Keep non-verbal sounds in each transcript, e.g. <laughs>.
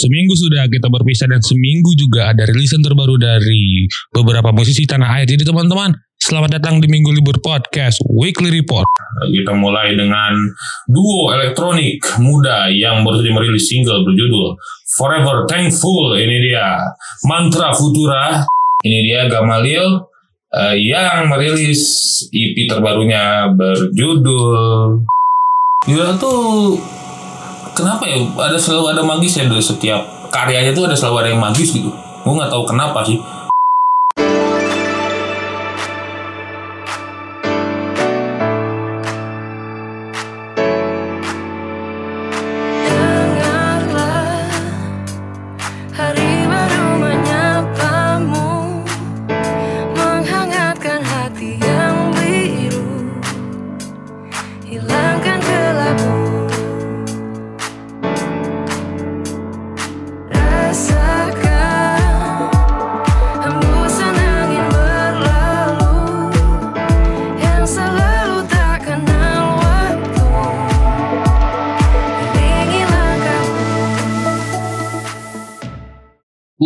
Seminggu sudah kita berpisah dan seminggu juga ada rilisan terbaru dari beberapa musisi tanah air. Jadi teman-teman, selamat datang di Minggu Libur Podcast Weekly Report. Kita mulai dengan duo elektronik muda yang baru saja merilis single berjudul Forever Thankful. Ini dia Mantra Futura. Ini dia Gamalil uh, yang merilis EP terbarunya berjudul Ya tuh kenapa ya? Ada selalu ada magis ya dari setiap karyanya tuh ada selalu ada yang magis gitu. Gue nggak tahu kenapa sih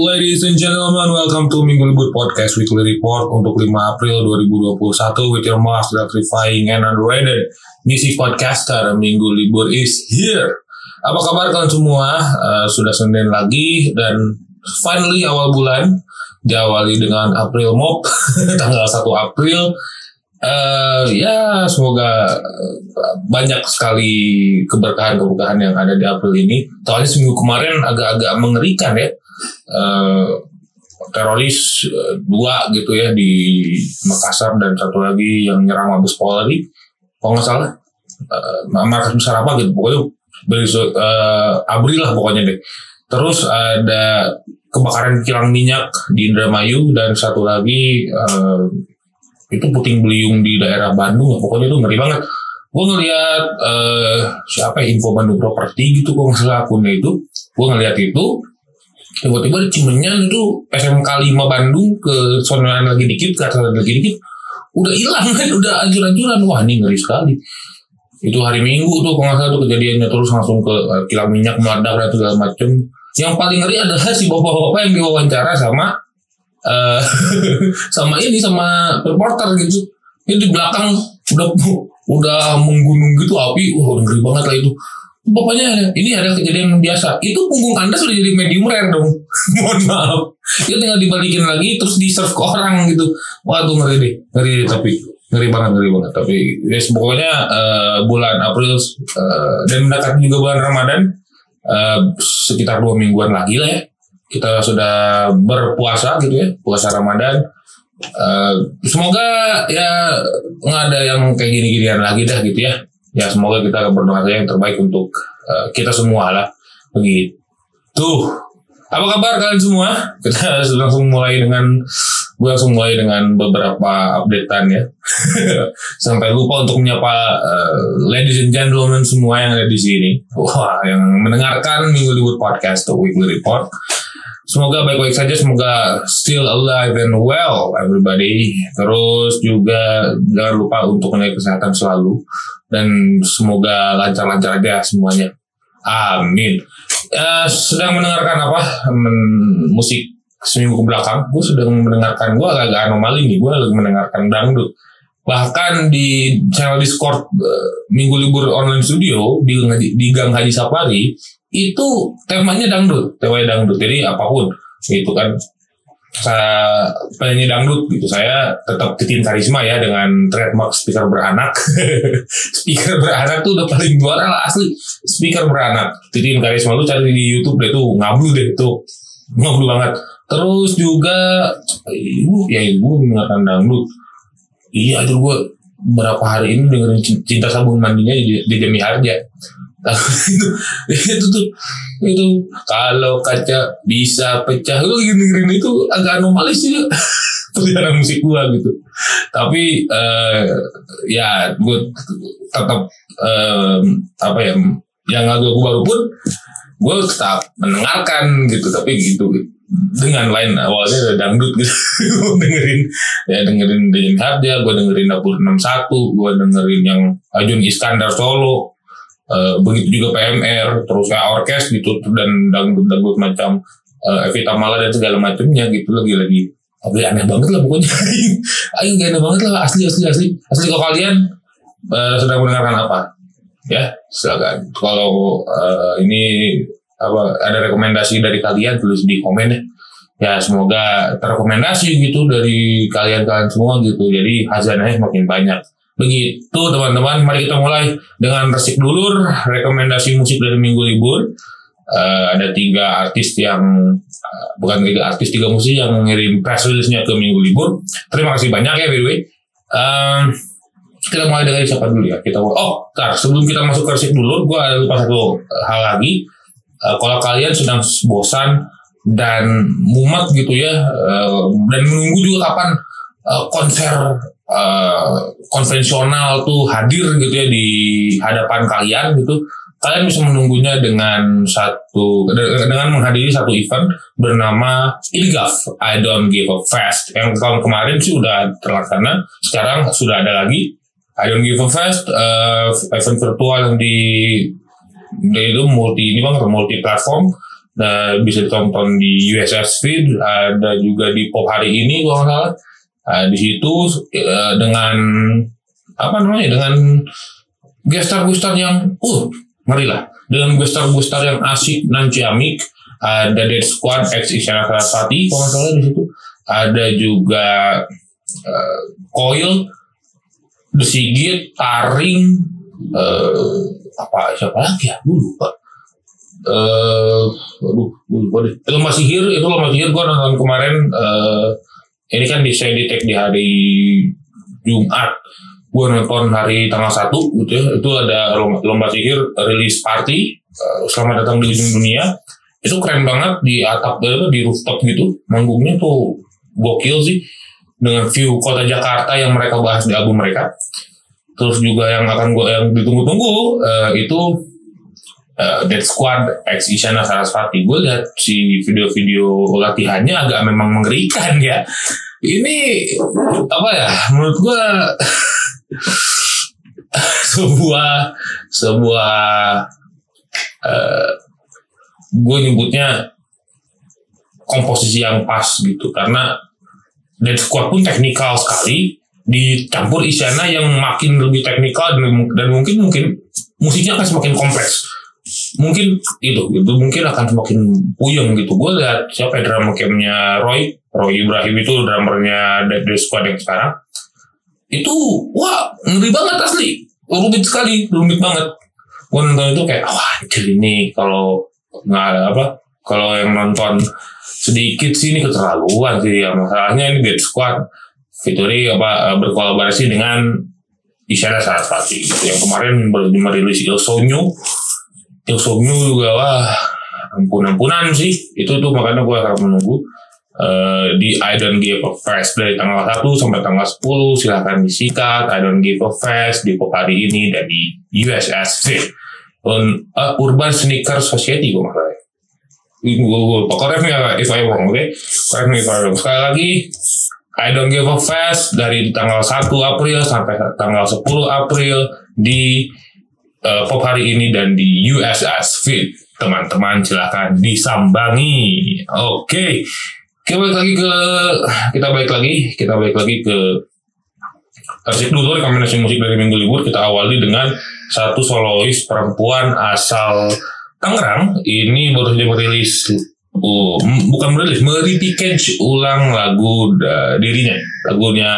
Ladies and gentlemen, welcome to Minggu Libur Podcast Weekly Report untuk 5 April 2021 with your most electrifying and underrated music podcaster. Minggu Libur is here. Apa kabar kalian semua? Eh, sudah Senin lagi dan finally awal bulan diawali dengan April Mop <laughs> tanggal 1 April. Eh, ya semoga eh, banyak sekali keberkahan-keberkahan yang ada di April ini. Soalnya seminggu kemarin agak-agak mengerikan ya eh, teroris eh, dua gitu ya di Makassar dan satu lagi yang nyerang Mabes Polri. Kalau nggak salah eh, markas besar apa gitu pokoknya dari eh, Abri lah pokoknya deh. Terus ada kebakaran kilang minyak di Indramayu dan satu lagi eh, itu puting beliung di daerah Bandung ya pokoknya itu ngeri banget. Gue ngeliat eh, siapa ya, info Bandung properti gitu kok nggak salah akunnya itu. Gue ngeliat itu tiba-tiba di Cimenyan itu SMK 5 Bandung ke sonoan lagi dikit ke atas lagi dikit udah hilang kan? Udah anjur-anjuran wah ini ngeri sekali. Itu hari Minggu tuh kalau salah tuh kejadiannya terus langsung ke eh, kilang minyak meledak dan segala macem. Yang paling ngeri adalah si bapak-bapak yang diwawancara sama eh <laughs> sama ini sama reporter gitu. Ini di belakang udah udah menggunung gitu api. Wah ngeri banget lah itu bapaknya ini ada kejadian biasa. Itu punggung anda sudah jadi medium rare dong. <laughs> Mohon maaf. Itu tinggal dibalikin lagi terus di serve ke orang gitu. Waduh ngeri deh. Ngeri tapi ngeri banget ngeri banget. Tapi yes, pokoknya eh, bulan April eh, dan mendekati juga bulan Ramadan eh, sekitar dua mingguan lagi lah ya. Kita sudah berpuasa gitu ya puasa Ramadan. Eh, semoga ya nggak ada yang kayak gini-ginian lagi dah gitu ya ya semoga kita berdoa saja yang terbaik untuk eh, kita semua lah. Begitu. Apa kabar kalian semua? <laughs> Kita langsung mulai dengan gue langsung mulai dengan beberapa updatean ya. <laughs> Sampai lupa untuk menyapa eh, ladies and gentlemen semua yang ada di sini. Wah yang mendengarkan minggu libur podcast atau weekly report Semoga baik-baik saja, semoga still alive and well everybody. Terus juga jangan lupa untuk menjaga kesehatan selalu dan semoga lancar-lancar aja semuanya. Amin. Eh, sedang mendengarkan apa? Men- musik seminggu ke belakang, gue sedang mendengarkan gue agak-agak anomali nih, gue lagi mendengarkan dangdut. Bahkan di channel Discord eh, Minggu Libur Online Studio di, di Gang Haji Safari itu temanya dangdut, temanya dangdut. Jadi apa pun itu kan saya penyanyi dangdut gitu. Saya tetap Titin Karisma ya dengan trademark speaker beranak. <laughs> speaker beranak tuh udah paling juara lah asli. Speaker beranak. Titin Karisma lu cari di YouTube deh tuh ngablu deh tuh. Ngablu banget. Terus juga ibu ya ibu mendengarkan dangdut. Iya aduh gue berapa hari ini dengerin Cin- cinta sabun mandinya di, di Jami Harja. Itu, <laughs> itu tuh itu kalau kaca bisa pecah lu lagi dengerin itu agak anomalis sih <laughs> peliharaan musik gua gitu. Tapi eh, ya gue tetap em, apa ya yang lagu baru pun gue tetap mendengarkan gitu tapi gitu dengan lain awalnya ada dangdut gitu. <laughs> Gua dengerin ya dengerin Dejan Harja gue dengerin Dapur 61 gue dengerin yang Ajun Iskandar Solo Eh, begitu juga PMR terus kayak orkes gitu dan dangdut dangdut macam eh, Evita Mala dan segala macamnya gitu lagi lagi. Tapi aneh banget lah pokoknya. <laughs> Ayo aneh banget lah asli asli asli. Asli kalau kalian eh, sedang mendengarkan apa? Ya silakan. Kalau eh, ini apa ada rekomendasi dari kalian tulis di komen ya ya semoga terrekomendasi gitu dari kalian-kalian semua gitu. Jadi hazanahnya makin banyak begitu teman-teman. Mari kita mulai dengan resik dulur rekomendasi musik dari minggu libur. Eh, ada tiga artis yang eh, bukan tiga artis tiga musisi yang ngirim press release-nya ke minggu libur. Terima kasih banyak ya by the way. Em, kita mulai dari siapa dulu ya? Kita oh tar sebelum kita masuk ke resik dulur gue ada lupa satu hal lagi. Eh, kalau kalian sedang bosan dan mumet gitu ya eh, dan menunggu juga kapan konser eh, konvensional tuh hadir gitu ya di hadapan kalian gitu. Kalian bisa menunggunya dengan satu dengan menghadiri satu event bernama ILGAF I Don't Give a Fest. Yang tahun kemarin sih udah terlaksana sekarang sudah ada lagi. I Don't Give a Fest eh, event virtual yang di itu multi ini bang multi platform Nah, bisa ditonton di USS Feed, ada juga di Pop hari ini kalau nggak salah. Nah, di situ eh, dengan apa namanya dengan gestar-gestar yang uh ngeri lah. Dengan gestar-gestar yang asik dan ciamik ada Dead Squad X Isyana Sarasvati kalau salah di situ. Ada juga eh, Coil The Sigit Taring eh, apa siapa lagi ya? Gue lupa. Eh aduh gue lupa deh. Sihir itu Lomba Sihir gue nonton kemarin eh ini kan di saya di tag di hari Jumat. Gue nonton hari tanggal 1 gitu ya. Itu ada lomba, sihir release party eh, selamat datang di ujung dunia. Itu keren banget di atap eh, di rooftop gitu. Manggungnya tuh gokil sih. Dengan view kota Jakarta yang mereka bahas di album mereka. Terus juga yang akan gue yang ditunggu-tunggu eh, itu eh, Dead Squad X Isyana Sarasvati. Gue lihat si video-video latihannya agak memang mengerikan <laughs> ya ini apa ya menurut gue <laughs> sebuah sebuah eh, gue nyebutnya komposisi yang pas gitu. Karena Dead Squad pun teknikal sekali dicampur Isyana yang makin lebih teknikal dan, dan mungkin mungkin musiknya akan semakin kompleks mungkin itu itu mungkin akan semakin puyeng gitu. Gue lihat siapa ya drama campnya Roy? Roy Ibrahim itu drummernya Dead Squad yang sekarang. Itu wah ngeri banget asli. Rumit sekali rumit banget. Gue nonton itu kayak wah anjir ini kalau nggak ada apa kalau yang nonton sedikit sih ini keterlaluan sih. Ya masalahnya ini Dead Squad Fituri apa berkolaborasi dengan Isyana Sarasvati gitu. yang kemarin baru merilis Il Sogno Sogno juga wah ampun-ampunan sih. Itu tuh makanya gue akan menunggu eh, di I Don't Give a Fest dari tanggal 1 sampai tanggal 10 silahkan disikat. I Don't Give a Fest di pop hari ini dan di USS Fit. Un, eh, Urban Sneaker Society gue Gue correct me if I wrong, oke? Correct me if I wrong. Sekali lagi, I Don't Give a Fest dari tanggal 1 April sampai tanggal 10 April di eh, pop hari ini dan di USS Fit. Teman-teman silahkan disambangi. Oke. Kita balik lagi ke kita balik lagi, kita balik lagi ke Asik dulu rekomendasi musik dari minggu libur kita awali dengan satu solois perempuan asal Tangerang ini baru saja merilis oh, bukan merilis merepackage ulang lagu da- dirinya lagunya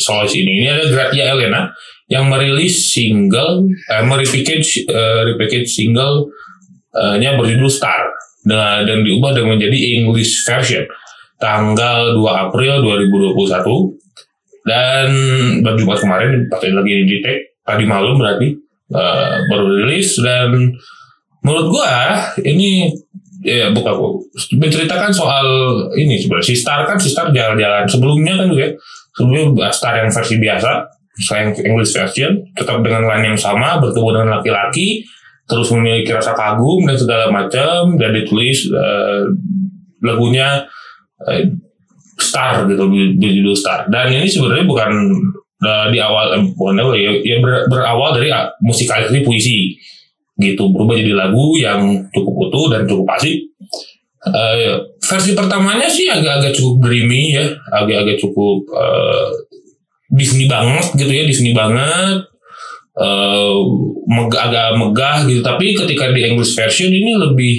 solois ini. Ini ada Gratia Elena yang merilis single eh, merepackage eh, repackage single eh, nya berjudul Star. Dan, dan diubah dengan menjadi English version. Tanggal 2 April 2021 dan Jumat kemarin pakai lagi di tag. Tadi malam berarti eh, baru rilis. Dan menurut gua ini ya bukan menceritakan soal ini sebenarnya. Si Star kan si Star jalan-jalan sebelumnya kan ya sebelumnya Star yang versi biasa. Yang English version. Tetap dengan line yang sama bertemu dengan laki-laki terus memiliki rasa kagum dan segala macam dan ditulis eh, lagunya eh, Star gitu berjudul Star. Dan ini sebenarnya bukan Nah, di awal eh, bukan apa ya, ya ber- berawal dari ah, musikalisasi puisi gitu. Berubah jadi lagu yang cukup utuh dan cukup asik. Eh, versi pertamanya sih agak-agak cukup dreamy ya, agak-agak cukup eh, Disney banget gitu ya, Disney banget. eh meg- agak megah gitu, tapi ketika di English version ini lebih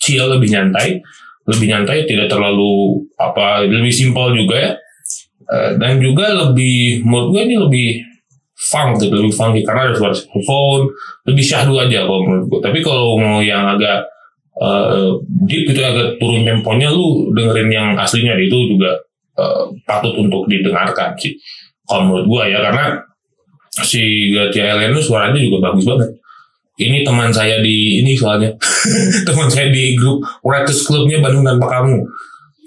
chill, lebih nyantai, lebih nyantai, tidak terlalu apa, lebih simpel juga ya. Eh, dan juga lebih menurut gue ini lebih funk gitu, lebih funky karena ada suara saxophone, lebih syahdu aja kalau menurut gue. Tapi kalau mau yang agak eh, deep gitu agak turun temponya lu dengerin yang aslinya itu juga eh, patut untuk didengarkan sih. Kalau menurut gue ya karena si Gatia Elena suaranya juga bagus banget. Ini teman saya di ini soalnya <laughs> teman saya di grup Writers Clubnya Bandung tanpa kamu.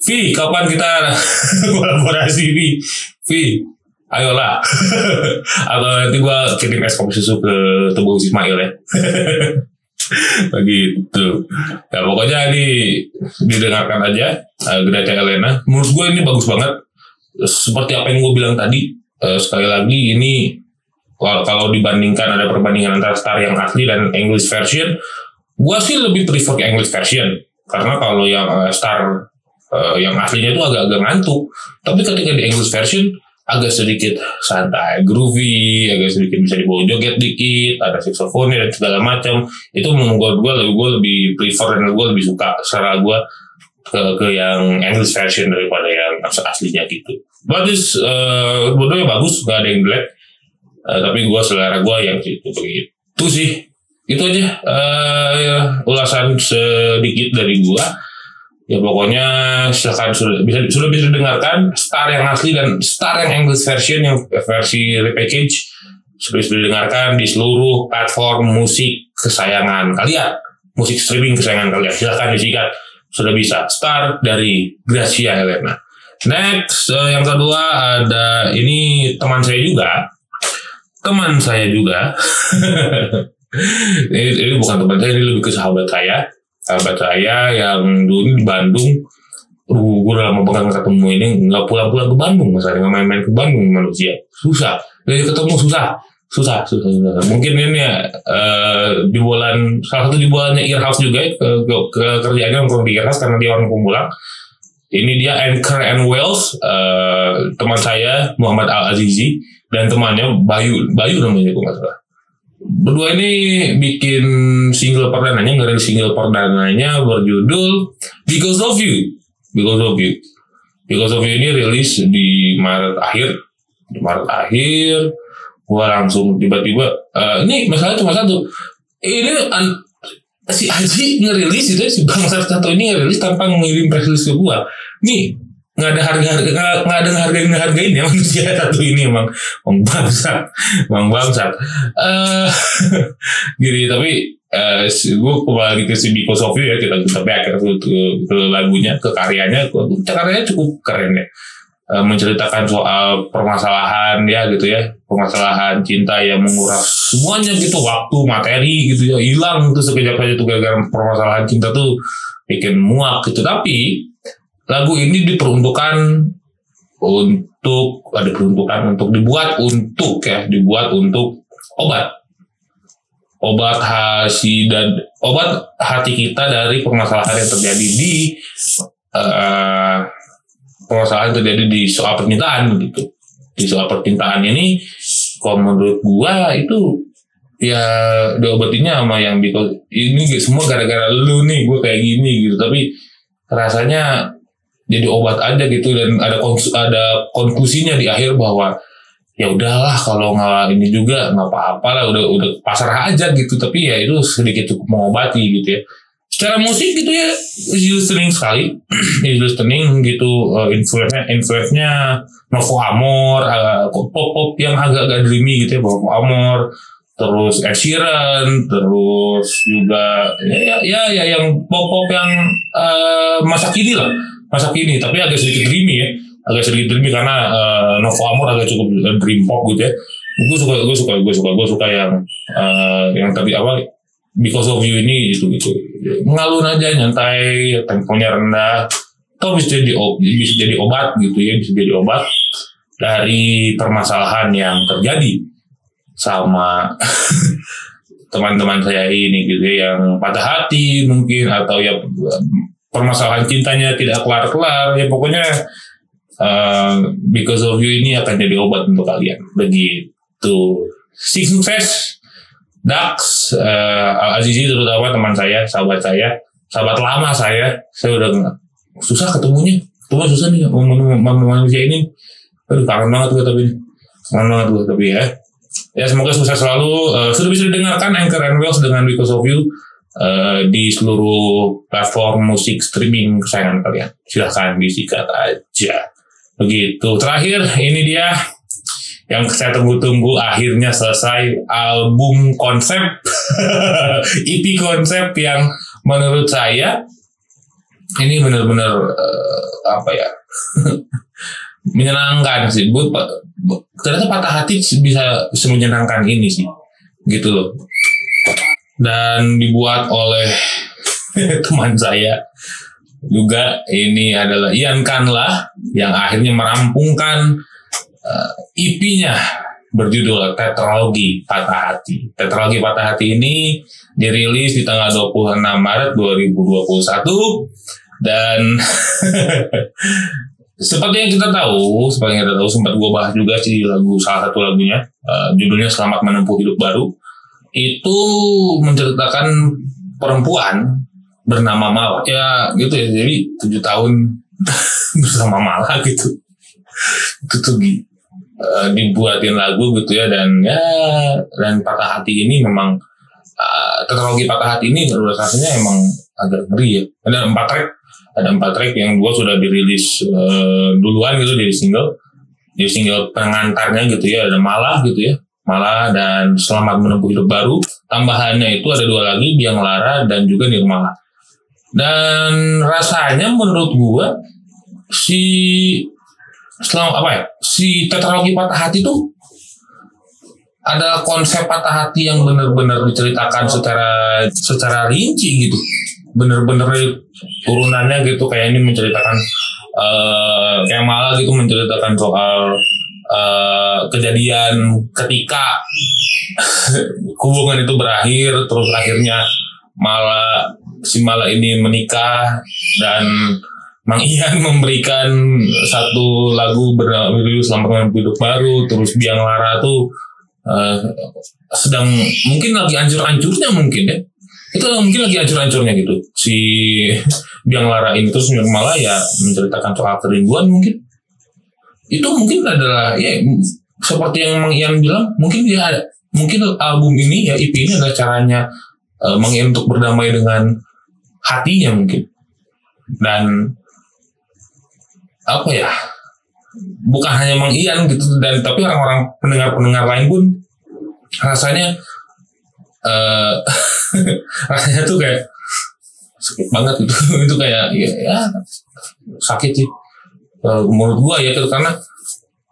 Vi, kapan kita <laughs> kolaborasi Vi? Vi, ayolah. <laughs> Atau nanti gua kirim es kopi susu ke Teguh Ismail ya. <laughs> Begitu. Ya pokoknya ini didengarkan aja uh, Greta Elena. Menurut gue ini bagus banget. Seperti apa yang gue bilang tadi, eh, sekali lagi ini kalau dibandingkan ada perbandingan antara Star yang asli dan English version, gue sih lebih prefer English version karena kalau yang eh, Star yang aslinya itu agak-agak ngantuk. Tapi ketika di English version agak sedikit santai, groovy, agak sedikit bisa dibawa joget dikit, ada saxophone dan segala macam. Itu membuat gue lebih gue lebih prefer dan gue lebih suka secara gue ke, ke yang English version daripada yang as- aslinya gitu. This uh, bodohnya bagus, gak ada yang jelek. Eh, tapi gue selera gue yang gitu begitu sih. Itu aja eh, ulasan sedikit dari gue. Ya pokoknya silakan sudah bisa sudah bisa didengarkan Star yang asli dan Star yang English version yang versi repackage sudah bisa didengarkan di seluruh platform musik kesayangan kalian, musik streaming kesayangan kalian. Silakan disikat sudah bisa Star dari Gracia Helena. Next eh, yang kedua ada ini teman saya juga, teman saya juga. <laughs> ini, ini bukan teman saya, ini lebih ke sahabat saya. Sahabat saya yang dulu di Bandung, uh, gue udah lama banget ketemu ini, nggak pulang-pulang ke Bandung, masalahnya nggak main-main ke Bandung manusia. Susah, dari ketemu susah. Susah, susah, susah. Mungkin ini ya eh, di bulan salah satu di bulannya Earhouse juga ya, ke, ke, ke kerjaannya nongkrong di Earhouse karena dia orang pemulung. Ini dia Anchor and Wells, eh, teman saya Muhammad Al Azizi dan temannya Bayu, Bayu namanya gue nggak salah. Berdua ini bikin single perdananya, ngerilis single perdananya berjudul Because of You. Because of You. Because of You ini rilis di Maret akhir. Di Maret akhir, gua langsung tiba-tiba, eh, ini masalah cuma satu. Ini an- si Haji ngerilis itu si bangsa satu ini ngerilis tanpa ngirim press release ke gua. Nih nggak ada harga nggak nggak ada harga hargain ya manusia <laughs> satu ini emang. Emang bangsat emang bangsat eh <laughs> gini tapi eh gue kembali ke si Biko ya kita kita back ke, ke, ke lagunya ke karyanya. Karyanya cukup keren ya. Eh, menceritakan soal permasalahan ya gitu ya. Permasalahan cinta yang menguras semuanya gitu. Waktu materi gitu ya. Hilang tuh sekejap aja tuh gara-gara permasalahan cinta tuh bikin muak gitu. Tapi lagu ini diperuntukkan untuk ada peruntukan untuk dibuat untuk ya dibuat untuk obat. Obat hati dan obat hati kita dari permasalahan yang terjadi di eh, permasalahan yang terjadi di soal percintaan gitu. Di soal percintaan ini kalau menurut gua itu ya diobatinnya sama yang because ini semua gara-gara lu nih gue kayak gini gitu. Tapi rasanya jadi obat aja gitu dan ada ada konklusinya di akhir bahwa ya udahlah kalau nggak ini juga nggak apa-apa lah udah udah pasrah aja gitu. Tapi ya itu sedikit cukup mengobati gitu ya. Secara musik gitu ya is listening sekali <clears throat> is listening gitu uh, influence-nya influence-nya Novo Amor uh, pop pop yang agak-agak dreamy gitu ya Novo Amor terus Ed terus juga ya ya, ya yang pop pop yang uh, masa kini lah masa kini tapi agak sedikit dreamy ya. Agak sedikit dreamy karena uh, Novo Amor agak cukup uh, dream pop gitu ya. Gue suka gue suka gue suka gue suka yang uh, yang tadi apa because of you ini gitu gitu mengalun aja nyantai temponya rendah. Atau bisa jadi bisa jadi obat gitu ya bisa jadi obat dari permasalahan yang terjadi sama <laughs> teman-teman saya ini gitu ya, yang patah hati mungkin atau ya permasalahan cintanya tidak kelar-kelar ya pokoknya uh, because of you ini akan jadi obat untuk kalian. Begitu. Sukses Dax uh, Azizi terutama teman saya sahabat saya sahabat lama saya saya udah susah ketemunya. Ketemu susah nih manusia ini. Aduh kangen banget gue tapi kangen banget gue tapi ya. Ya semoga sukses selalu. Uh, sudah bisa didengarkan Anchor and Wells dengan Because of You uh, di seluruh platform musik streaming kesayangan kalian. Silahkan disikat aja. Begitu. Terakhir ini dia yang saya tunggu-tunggu akhirnya selesai album konsep. <laughs> EP konsep yang menurut saya ini benar-benar uh, apa ya? <laughs> Menyenangkan sih. Bu, ternyata patah hati bisa bisa menyenangkan ini sih, gitu loh. Dan dibuat oleh <laughs> teman saya juga ini adalah Ian Kanlah yang akhirnya merampungkan uh, EP-nya berjudul Tetralogi Patah Hati. Tetralogi Patah Hati ini dirilis di tanggal 26 Maret 2021 dan <laughs> seperti yang kita tahu, seperti yang kita tahu sempat gue bahas juga sih lagu salah satu lagunya, uh, judulnya Selamat Menempuh Hidup Baru. Itu menceritakan perempuan bernama Mala. Ya gitu ya, jadi tujuh tahun <laughs> bersama Mala gitu. Itu tuh uh, dibuatin lagu gitu ya dan ya dan patah hati ini memang uh, teknologi patah hati ini rasanya emang agak ngeri ya. Ada empat track ada empat track yang dua sudah dirilis uh, duluan gitu dari single di single pengantarnya gitu ya ada malah gitu ya malah dan selamat menempuh hidup baru. Tambahannya itu ada dua lagi biang lara dan juga nirmala dan rasanya menurut gua si selama apa ya si tetralogi patah hati tuh ada konsep patah hati yang benar-benar diceritakan secara secara rinci gitu. Bener-bener turunannya gitu kayak ini menceritakan uh, kayak malah gitu menceritakan soal uh, kejadian ketika <laughs> hubungan itu berakhir terus akhirnya malah si malah ini menikah dan Mang Ian <laughs> memberikan satu lagu berjudul Selamat Hidup Baru terus Biang Lara tuh uh, sedang mungkin lagi ancur-ancurnya mungkin ya. Itu mungkin lagi ancur-ancurnya gitu. Si <laughs> Biang Lara ini terus malah ya menceritakan soal kerinduan mungkin itu mungkin adalah ya seperti yang Mang Ian bilang mungkin dia ada mungkin album ini ya EP ini adalah caranya uh, untuk berdamai dengan hatinya mungkin. Dan apa ya bukan hanya Mang Ian gitu dan tapi orang-orang pendengar-pendengar lain pun rasanya uh, <laughs> rasanya tuh kayak sakit banget gitu. <laughs> Itu kayak ya, ya sakit sih uh, menurut gua ya karena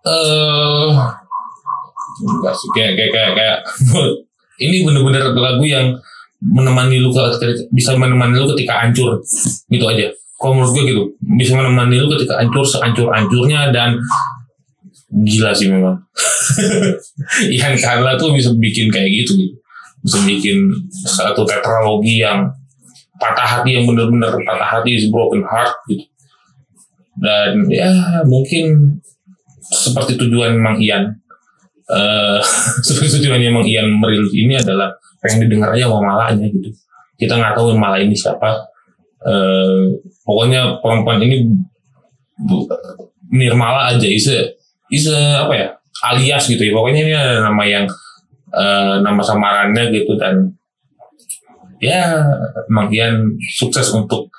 eh uh, sih kayak kayak kayak, kayak <laughs> ini bener-bener lagu yang menemani lu bisa menemani lu ketika hancur gitu aja. Kalau menurut gue gitu bisa menemani lu ketika hancur sehancur-hancurnya dan gila sih memang. <laughs> Ian Carla tuh bisa bikin kayak gitu gitu. Bisa bikin satu tetralogi yang patah hati yang benar-benar patah hati is broken heart gitu dan ya mungkin seperti tujuan Mang Ian. Uh, <laughs> seperti tujuannya Mang Ian merilis ini adalah pengen didengar aja sama malanya gitu. Kita nggak tahu malah ini siapa. Uh, pokoknya perempuan ini Nirmala aja isa isa apa ya alias gitu ya. Pokoknya ini ada nama yang uh, nama samarannya gitu dan ya Ian sukses untuk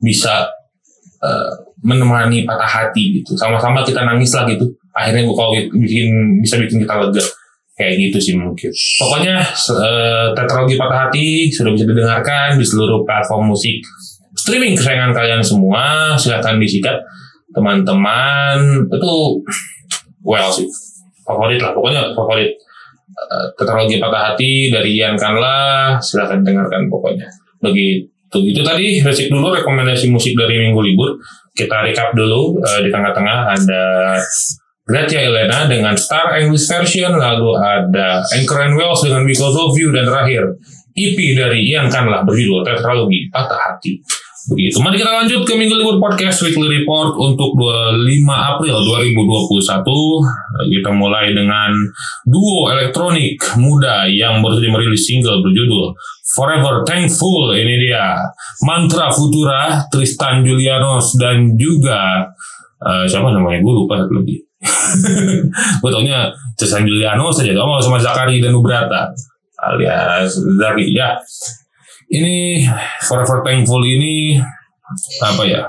bisa menemani patah hati gitu. Sama-sama kita nangis lah gitu. Akhirnya gue kalau bikin bisa bikin kita lega. Kayak gitu sih mungkin. Pokoknya uh, tetralogi patah hati sudah bisa didengarkan di seluruh platform musik streaming kesayangan kalian semua. Silahkan disikat teman-teman. Itu well sih. Favorit lah. Pokoknya favorit uh, tetralogi patah hati dari Ian Kanla silahkan dengarkan pokoknya. Begitu itu tadi resik dulu rekomendasi musik dari minggu libur kita recap dulu uh, di tengah-tengah ada Gratya Elena dengan Star English Version, lalu ada Anchor and Wells dengan Because of You, dan terakhir EP dari Ian Kanlah berjudul Tetralogi Patah Hati. Begitu. Mari kita lanjut ke Minggu Libur Podcast Weekly Report untuk 25 April 2021. Kita mulai dengan duo elektronik muda yang baru saja merilis single berjudul Forever Thankful. Ini dia Mantra Futura, Tristan Julianos dan juga eh, siapa namanya? Gue lupa satu lagi. <laughs> Gue taunya Tristan Julianos saja. Oh, sama Zakari dan Nubrata alias Zaki. Ya, ini Forever Thankful ini apa ya?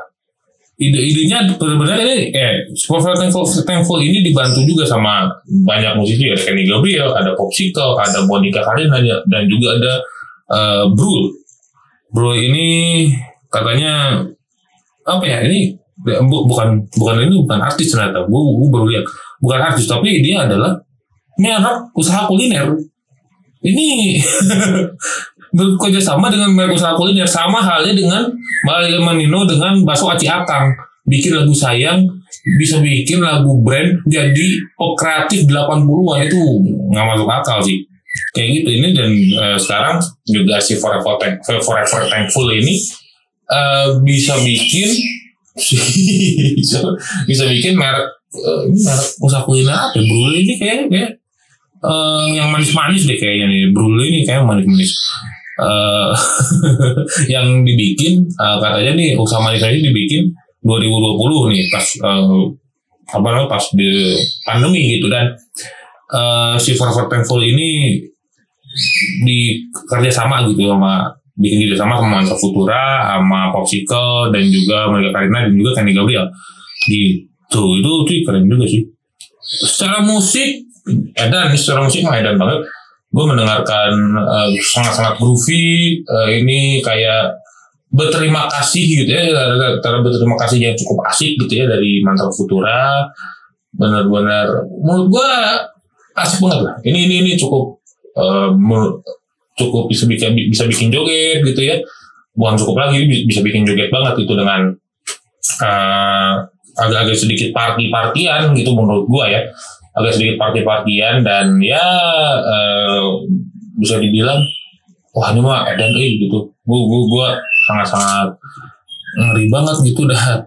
Ide-idenya benar-benar ini eh Forever Thankful, Thankful ini dibantu juga sama banyak musisi ada Kenny Gabriel, ada Popsicle, ada Monica Karina dan juga ada eh, Brul. Brul ini katanya apa ya? Ini bu- bukan bukan ini bukan artis ternyata. Gue gue baru lihat bukan artis tapi dia adalah merek usaha kuliner. Ini <laughs> bekerja sama dengan usaha kuliner. Sama halnya dengan Maria Manino dengan bakso aci akang. Bikin lagu sayang bisa bikin lagu brand jadi pop kreatif 80-an itu nggak masuk akal sih. Kayak gitu ini dan eh, sekarang juga si Forever, Thank, Forever Thankful ini eh, bisa bikin bisa, <laughs> bisa bikin merek eh, ini merek usaha kuliner apa ya? Brule ini kayak kayak eh, yang manis-manis deh kayaknya nih. Brule ini kayak manis-manis eh <laughs> yang dibikin eh, katanya nih usaha manis ini dibikin 2020 nih pas eh, apa namanya pas di pandemi gitu dan eh, si Forever Thankful ini di kerjasama gitu sama bikin kerjasama sama Mansa Futura sama Popsicle dan juga Maria Karina dan juga Kenny Gabriel. Gitu. Itu itu keren juga sih. Secara musik edan secara musik mah edan banget gue mendengarkan eh, sangat-sangat groovy eh, ini kayak berterima kasih gitu ya ada berterima kasih yang cukup asik gitu ya dari Mantra Futura. Benar-benar menurut gue asik banget lah. Ini ini ini cukup menurut- cukup bisa bikin bisa bikin joget gitu ya. Bukan cukup lagi bi- bisa bikin joget banget itu dengan eh, agak-agak sedikit party-partian gitu menurut gua ya agak sedikit party-partian dan ya eh, bisa dibilang wah ini mah edan eh gitu. Gua gua, gua sangat-sangat ngeri banget gitu dah.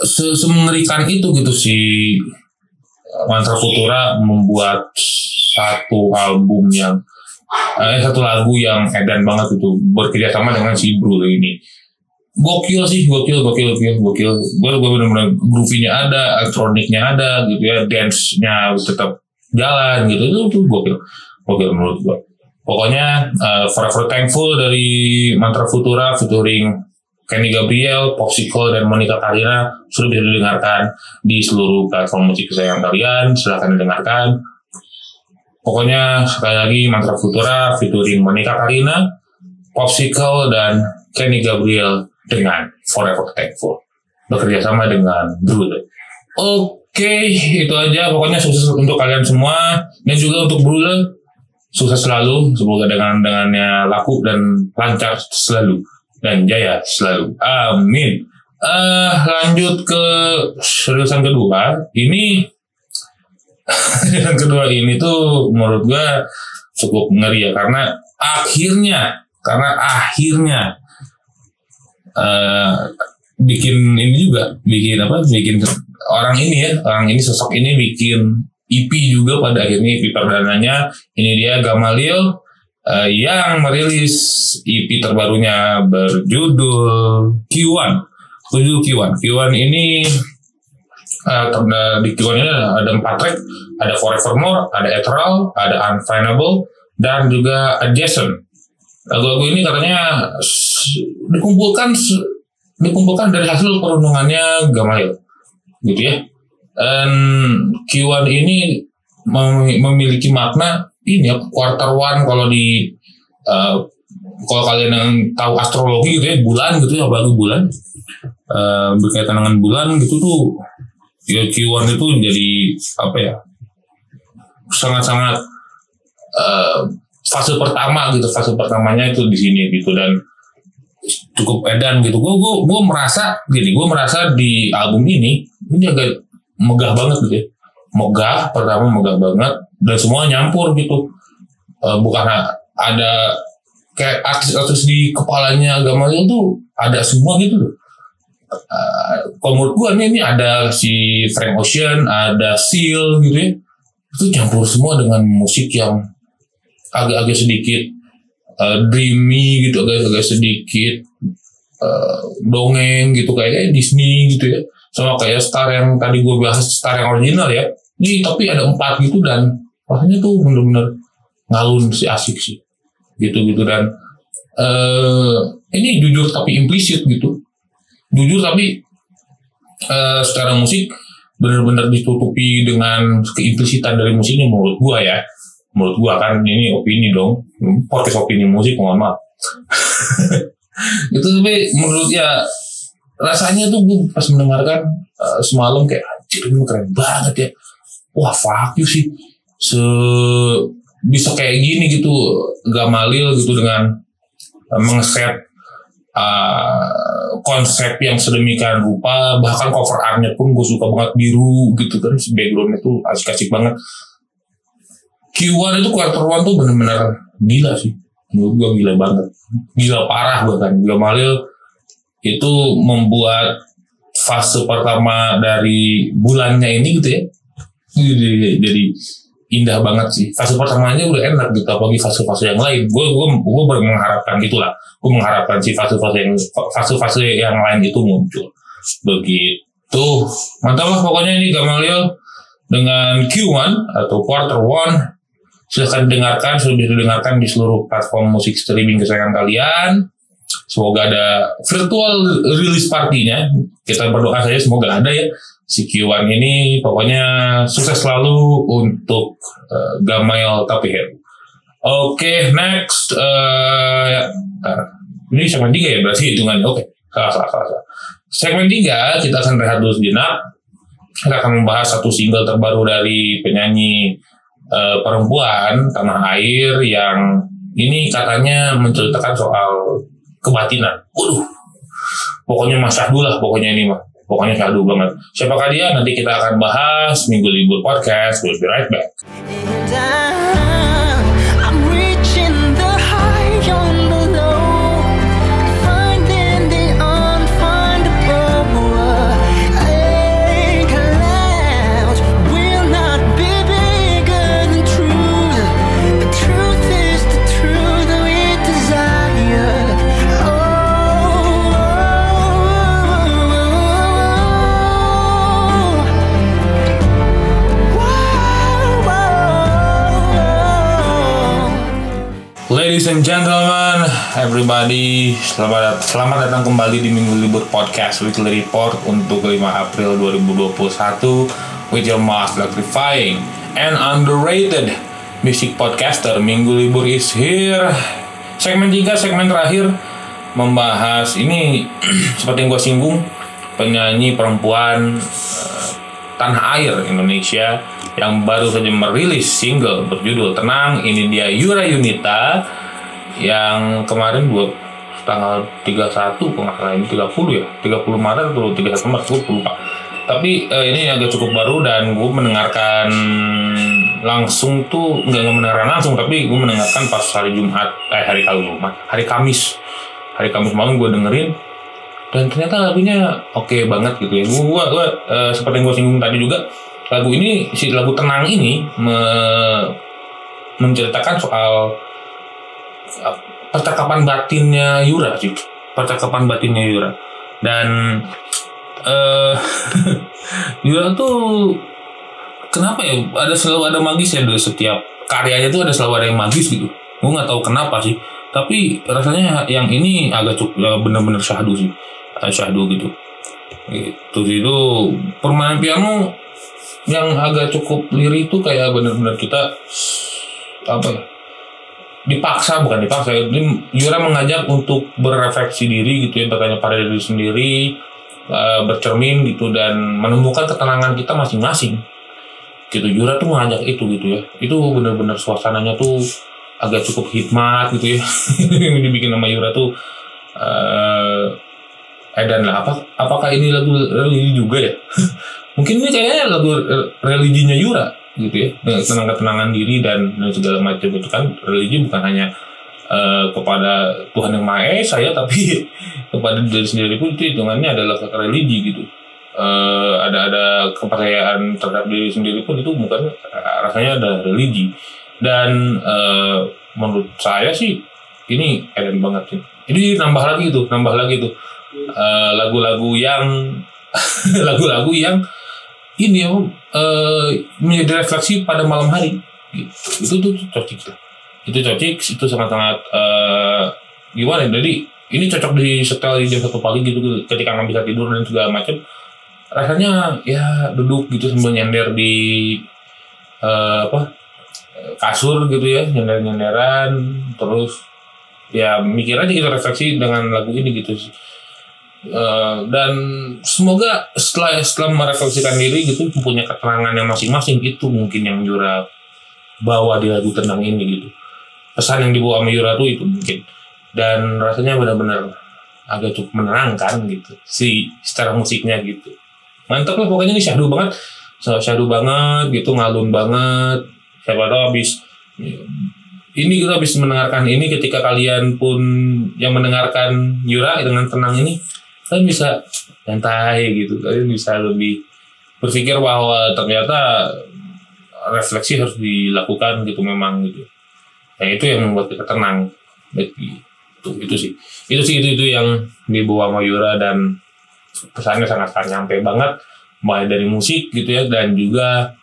Se semengerikan itu gitu si Mantra Futura membuat satu album yang eh, satu lagu yang edan banget itu bekerja sama dengan si Brul ini gokil sih gokil gokil gokil gokil gue gue bener-bener groovy-nya ada elektroniknya ada gitu ya dance-nya tetap jalan gitu itu tuh gokil gokil menurut gue pokoknya eh, Forever Thankful dari Mantra Futura featuring Kenny Gabriel, Popsicle, dan Monica Karina sudah bisa didengarkan di seluruh platform musik kesayangan kalian. Silahkan didengarkan. Pokoknya sekali lagi Mantra Futura featuring Monica Karina, Popsicle, dan Kenny Gabriel dengan Forever Thankful. Bekerja sama dengan Brule. Oke, itu aja. Pokoknya sukses untuk kalian semua dan juga untuk Brule. Sukses selalu, semoga dengan dengannya laku dan lancar selalu dan jaya selalu. Amin. Eh lanjut ke seriusan kedua. Ini <laughs> yang kedua ini tuh menurut gua cukup ngeri ya karena akhirnya karena akhirnya eh bikin ini juga bikin apa bikin orang ini ya orang ini sosok ini bikin EP juga pada akhirnya EP perdananya. Ini dia Gamalil eh, yang merilis EP terbarunya berjudul Q1 berjudul Q1 Q1 ini ter- di Q1 ini ada empat track. Ada Forevermore ada Ethereal ada Unfindable dan juga Adjacent. Lagu-lagu ini katanya dikumpulkan dikumpulkan dari hasil perundungannya Gamalil gitu ya. Dan Q1 ini mem- memiliki makna ini ya quarter one kalau di eh, kalau kalian yang tahu astrologi gitu ya bulan gitu ya apalagi bulan. Eh, berkaitan dengan bulan gitu tuh ya Q1 itu jadi apa ya sangat-sangat eh, fase pertama gitu fase pertamanya itu di sini gitu. Dan cukup edan gitu. Gue gue gue merasa gini gue merasa di album ini ini agak megah banget gitu ya. Megah pertama megah banget dan semua nyampur gitu. Eh, bukan ada kayak artis-artis di kepalanya Gamalil tuh ada semua gitu loh. Eh, kalau gua nih ini ada si Frank Ocean ada Seal gitu ya. Itu campur semua dengan musik yang agak-agak sedikit eh, dreamy gitu agak-agak sedikit eh, dongeng gitu kayak Disney gitu ya. Sama kayak Star yang tadi gue bahas Star yang original ya. Ini tapi ada empat gitu dan rasanya tuh bener-bener ngalun sih asik sih. Gitu-gitu dan eh ini jujur tapi implisit gitu. Jujur tapi eh, secara musik benar-benar ditutupi dengan keimplisitan dari musiknya menurut gua ya. Menurut gua kan ini opini dong podcast opini musik mohon maaf. <laughs> Itu tapi menurut ya rasanya tuh gue pas mendengarkan eh, semalam kayak anjir ini keren banget ya. Wah fuck you sih. Se bisa kayak gini gitu Gamalil gitu dengan uh, mengeset uh, konsep yang sedemikian rupa. Bahkan cover artnya pun gue suka banget biru gitu kan backgroundnya tuh asik-asik banget Q1 itu quarter one tuh bener-bener gila sih. Menurut gue gila banget. Gila parah bahkan. Gamalil itu membuat fase pertama dari bulannya ini gitu ya. Jadi, jadi indah banget sih. Fase pertamanya udah enak gitu apalagi fase-fase yang lain. Gue gue gue mengharapkan itulah gue mengharapkan si fase-fase yang fase-fase yang lain itu muncul. Begitu. Mantap lah pokoknya ini Gamaliel dengan Q1 atau quarter one silahkan dengarkan sudah bisa didengarkan di seluruh platform musik streaming kesayangan kalian semoga ada virtual release partinya kita berdoa saja semoga ada ya si Q1 ini pokoknya sukses selalu untuk uh, Gamail Tapihir. Oke, next. Uh, ya, bentar. ini segmen 3 ya berarti hitungannya. Oke, salah, salah, salah, salah. Segmen 3 kita akan rehat dulu sejenak. Kita akan membahas satu single terbaru dari penyanyi uh, perempuan tanah air yang ini katanya menceritakan soal kebatinan. Waduh, pokoknya Mas Syahdu lah pokoknya ini mah. Pokoknya syahdu banget. Siapakah dia? Nanti kita akan bahas Minggu Libur Podcast. We'll be right back. Ladies and gentlemen, everybody, selamat selamat datang kembali di Minggu Libur Podcast Weekly Report untuk 5 April 2021 with your most electrifying and underrated music podcaster. Minggu Libur is here. Segmen 3, segmen terakhir membahas ini <clears throat> seperti yang gue singgung penyanyi perempuan eh, tanah air Indonesia yang baru saja merilis single berjudul Tenang. Ini dia Yura Yunita yang kemarin dua tanggal 31 kalau nggak salah ini 30 ya? 30 Maret atau 31 Maret gue lupa. Tapi eh, ini agak cukup baru dan gue mendengarkan langsung tuh nggak mendengarkan langsung tapi gue mendengarkan pas hari Jumat eh hari Jumat hari Kamis. Hari Kamis malam gue dengerin dan ternyata lagunya oke banget gitu ya. Gue gua, gua, eh, seperti yang gue singgung tadi juga lagu ini si lagu tenang ini me- menceritakan soal percakapan batinnya Yura sih percakapan batinnya Yura. Dan eh <laughs> Yura tuh kenapa ya? Ada selalu ada magis ya dari setiap karyanya tuh ada selalu ada yang magis gitu. Gue nggak tahu kenapa sih. Tapi rasanya yang ini agak cukup ya bener-bener syahdu sih. Eh, syahdu gitu. Itu itu permainan piano yang agak cukup lirik itu kayak bener-bener kita apa ya dipaksa bukan dipaksa. Ini Yura mengajak untuk berefleksi diri gitu ya bertanya pada diri sendiri eh, bercermin gitu dan menemukan ketenangan kita masing-masing. Gitu Yura tuh mengajak itu gitu ya. Itu bener-bener suasananya tuh agak cukup hikmat gitu ya. <laughs> Yang dibikin sama Yura tuh eh Edan lah. Apa apakah ini lagu ini juga ya? <laughs> Mungkin ini kayaknya lagu religinya Yura gitu ya. Tenang ketenangan diri dan, dan segala macam itu kan religi bukan hanya eh, kepada Tuhan yang Maha Esa ya <laughs> tapi kepada diri sendiri pun itu hitungannya adalah religi gitu. Eh, ada ada kepercayaan terhadap diri sendiri pun itu bukan rasanya ada religi. Dan eh, menurut saya sih ini keren banget sih. Ini nambah lagi tuh nambah lagi Eh, lagu-lagu yang <laughs> lagu-lagu yang ini ya eh, menjadi refleksi pada malam hari. Gitu. itu tuh cocok itu cocok itu sangat-sangat eh, gimana ya, jadi ini cocok di setel di jam satu pagi gitu ketika nggak bisa tidur dan segala macam rasanya ya duduk gitu sambil nyender di eh, apa kasur gitu ya. Nyender nyenderan terus ya mikir aja gitu refleksi dengan lagu ini gitu sih Eh, dan semoga setelah setelah merefleksikan diri gitu punya keterangan yang masing-masing itu mungkin yang Yura bawa di lagu tenang ini gitu. Pesan yang dibawa sama Yura tuh itu mungkin. Dan rasanya benar-benar agak cukup menenangkan gitu si secara musiknya gitu. Mantap lah pokoknya ini syahdu banget. Syahdu banget gitu ngalun banget. Siapa tahu habis ini kita habis mendengarkan ini ketika kalian pun yang mendengarkan Yura dengan tenang ini kalian bisa santai gitu kalian bisa lebih berpikir bahwa ternyata refleksi harus dilakukan gitu memang gitu. Ya itu yang membuat kita tenang. Itu itu sih. Itu sih itu itu yang dibawa sama Yura dan pesannya sangat sangat nyampe banget. Mulai dari musik gitu ya dan juga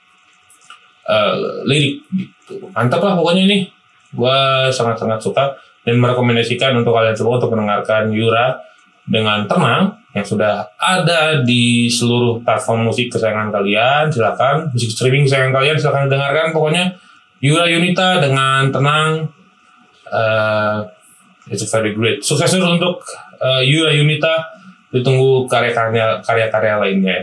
eh, lirik gitu. Mantap lah pokoknya ini. Gua sangat sangat suka dan merekomendasikan untuk kalian semua untuk mendengarkan Yura dengan tenang yang sudah ada di seluruh platform musik kesayangan kalian silakan. Musik streaming kesayangan kalian silakan dengarkan. Pokoknya Yura Yunita dengan tenang eh it's very great. Sukses untuk eh, Yura Yunita. Ditunggu karya-karya karya-karya lainnya.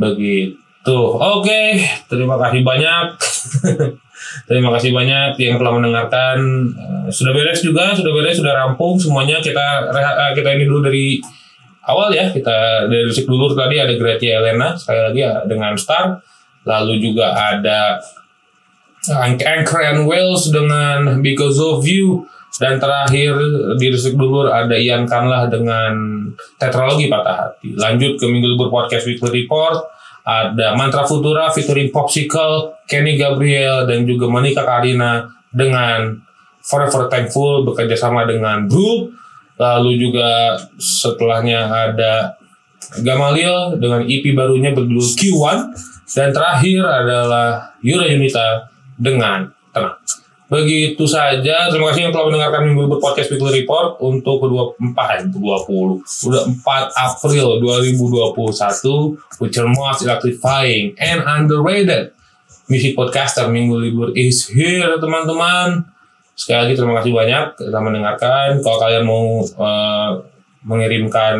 Begitu. Oke terima kasih banyak <laughs> terima kasih banyak yang telah mendengarkan. Eh, sudah beres juga sudah beres sudah rampung semuanya. Kita eh, kita ini dulu dari awal ya. Kita dari dulu tadi ada Gratia Elena sekali lagi ya dengan Star. Lalu juga ada Anchor and Wales dengan Because of You. Dan terakhir di Resik Dulur ada Ian Kanlah dengan Tetralogi Patah Hati. Lanjut ke Minggu Libur Podcast Weekly Report ada Mantra Futura featuring Popsicle, Kenny Gabriel dan juga Monica Karina dengan Forever Thankful bekerja sama dengan Blue lalu juga setelahnya ada Gamaliel dengan EP barunya berjudul Q1 dan terakhir adalah Yura Yunita dengan Tenang. Begitu saja. Terima kasih yang telah mendengarkan Minggu Libur Podcast Weekly Report untuk kedua empat dua puluh udah 4 April 2021 with your most electrifying and underrated music podcaster Minggu Libur is here teman-teman. Sekali lagi terima kasih banyak telah mendengarkan. Kalau kalian mau eh, mengirimkan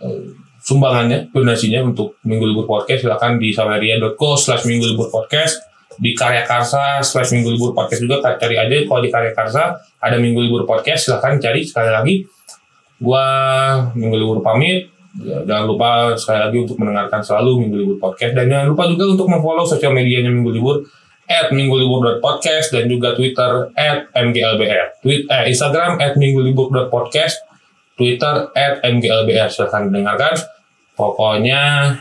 eh, sumbangannya, donasinya untuk Minggu Libur Podcast silakan di saweria.co slash Minggu Libur Podcast di Karya Karsa slash Minggu Libur Podcast juga cari aja. Kalau di Karya Karsa ada Minggu Libur Podcast silahkan cari sekali lagi. Gua Minggu Libur pamit. Jangan lupa sekali lagi untuk mendengarkan selalu Minggu Libur Podcast. Dan jangan lupa juga untuk memfollow sosial medianya Minggu Libur at minggulibur.podcast dan juga Twitter at mglbr. Tweet, eh, Instagram at minggulibur.podcast Twitter at mglbr. Silahkan dengarkan. Pokoknya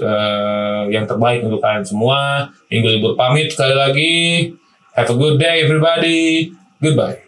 eh, yang terbaik untuk kalian semua. Minggu Libur pamit sekali lagi. Have a good day everybody. Goodbye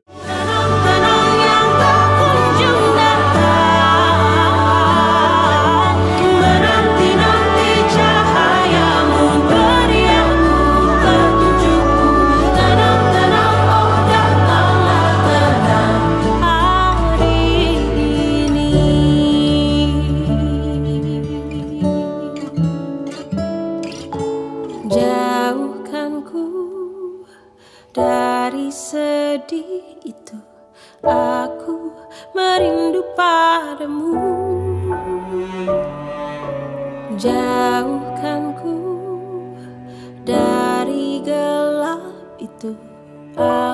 itu